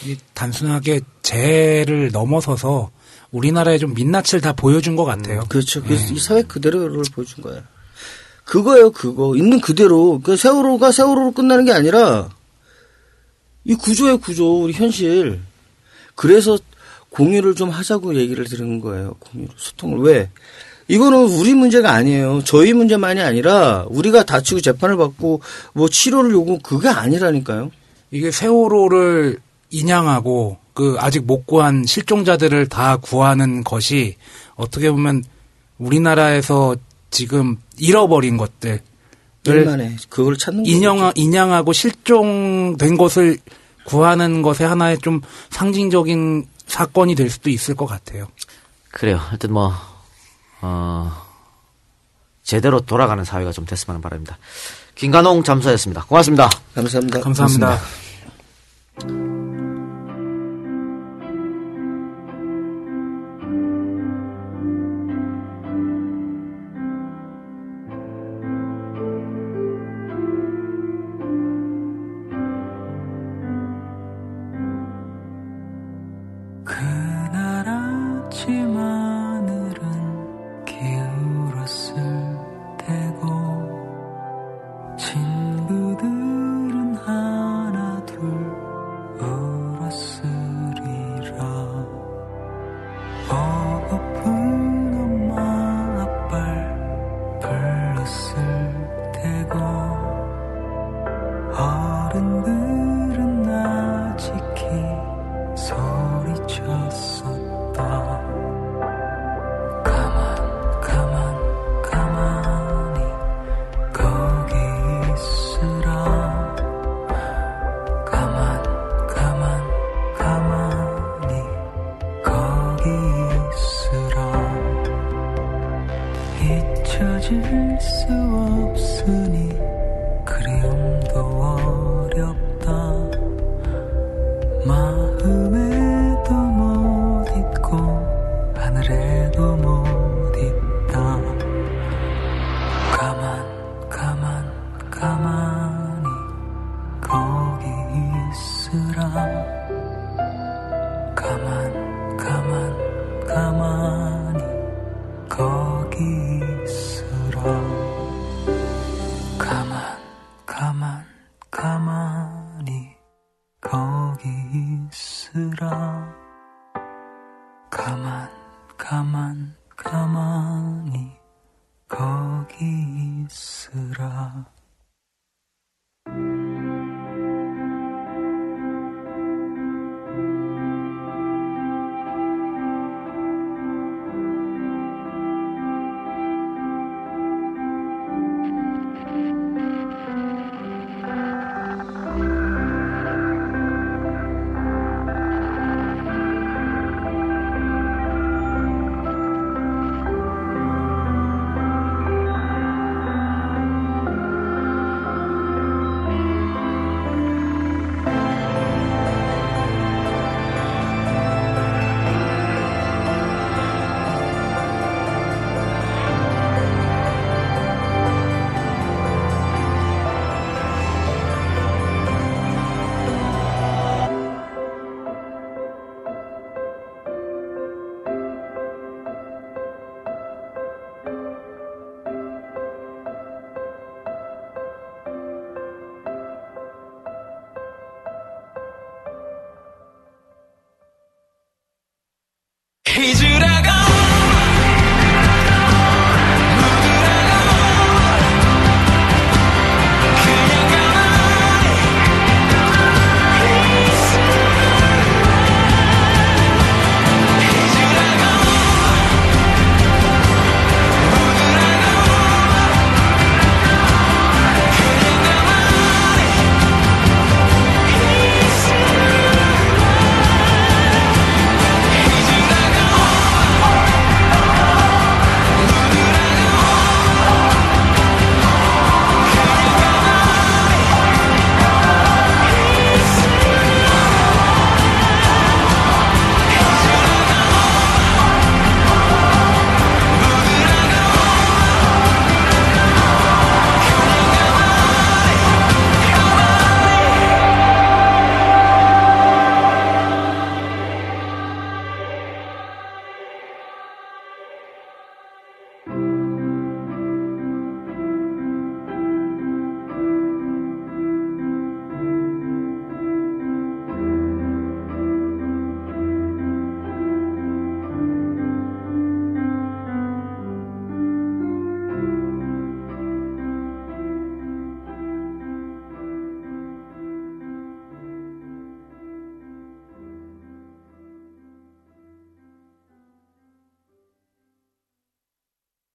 이 단순하게 재해를 넘어서서 우리나라의 좀 민낯을 다 보여준 것 같아요. 그렇죠. 그래서 이 사회 그대로를 보여준 거야. 그거예요, 그거. 있는 그대로. 그 세월호가 세월호로 끝나는 게 아니라 이 구조의 구조, 우리 현실. 그래서 공유를 좀 하자고 얘기를 드리는 거예요. 공유를 소통을 왜? 이거는 우리 문제가 아니에요. 저희 문제만이 아니라 우리가 다치고 재판을 받고 뭐 치료를 요구 그게 아니라니까요. 이게 세월호를 인양하고 그 아직 못 구한 실종자들을 다 구하는 것이 어떻게 보면 우리나라에서 지금 잃어버린 것들 얼마나 그걸 찾는 거죠. 인양 인양하고 실종된 것을 구하는 것의 하나의 좀 상징적인 사건이 될 수도 있을 것 같아요. 그래요. 하여튼 뭐 어, 제대로 돌아가는 사회가 좀 됐으면 하는 바랍니다. 김관홍 잠수였습니다. 고맙습니다. 감사합니다. 감사합니다. 그날 마음에도 못 있고 하늘에도 못 잊으라